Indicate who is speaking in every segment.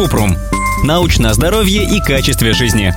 Speaker 1: Купрум. Научное здоровье и качестве жизни.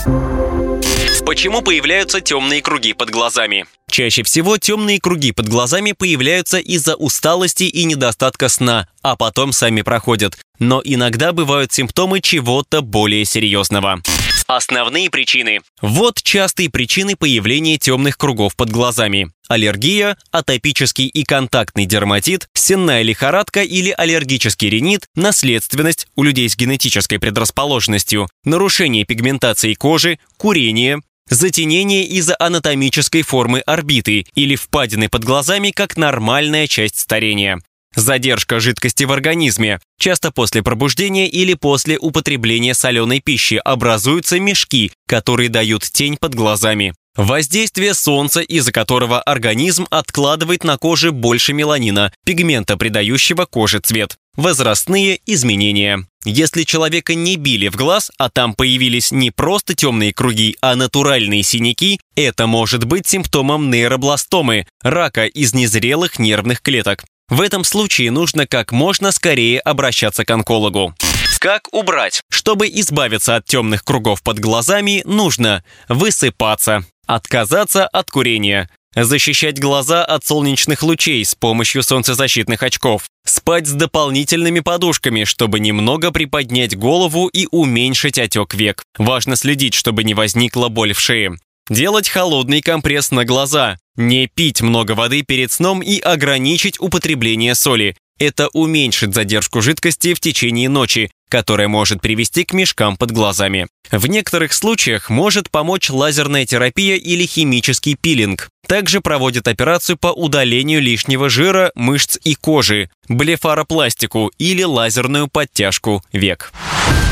Speaker 2: Почему появляются темные круги под глазами?
Speaker 3: Чаще всего темные круги под глазами появляются из-за усталости и недостатка сна, а потом сами проходят. Но иногда бывают симптомы чего-то более серьезного.
Speaker 2: Основные причины.
Speaker 3: Вот частые причины появления темных кругов под глазами. Аллергия, атопический и контактный дерматит, сенная лихорадка или аллергический ринит, наследственность у людей с генетической предрасположенностью, нарушение пигментации кожи, курение, затенение из-за анатомической формы орбиты или впадины под глазами как нормальная часть старения. Задержка жидкости в организме. Часто после пробуждения или после употребления соленой пищи образуются мешки, которые дают тень под глазами. Воздействие солнца, из-за которого организм откладывает на коже больше меланина, пигмента, придающего коже цвет. Возрастные изменения. Если человека не били в глаз, а там появились не просто темные круги, а натуральные синяки, это может быть симптомом нейробластомы, рака из незрелых нервных клеток. В этом случае нужно как можно скорее обращаться к онкологу.
Speaker 2: Как убрать?
Speaker 3: Чтобы избавиться от темных кругов под глазами, нужно высыпаться, отказаться от курения, защищать глаза от солнечных лучей с помощью солнцезащитных очков, спать с дополнительными подушками, чтобы немного приподнять голову и уменьшить отек век. Важно следить, чтобы не возникла боль в шее. Делать холодный компресс на глаза, не пить много воды перед сном и ограничить употребление соли. Это уменьшит задержку жидкости в течение ночи, которая может привести к мешкам под глазами. В некоторых случаях может помочь лазерная терапия или химический пилинг. Также проводят операцию по удалению лишнего жира, мышц и кожи, блефаропластику или лазерную подтяжку век.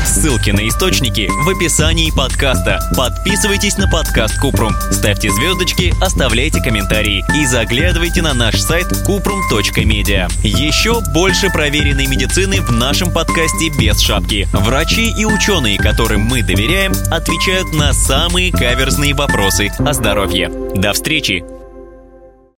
Speaker 1: Ссылки на источники в описании подкаста. Подписывайтесь на подкаст Купрум, ставьте звездочки, оставляйте комментарии и заглядывайте на наш сайт kuprum.media. Еще больше проверенной медицины в нашем подкасте без шапки. Врачи и ученые, которым мы доверяем, отвечают на самые каверзные вопросы о здоровье. До встречи!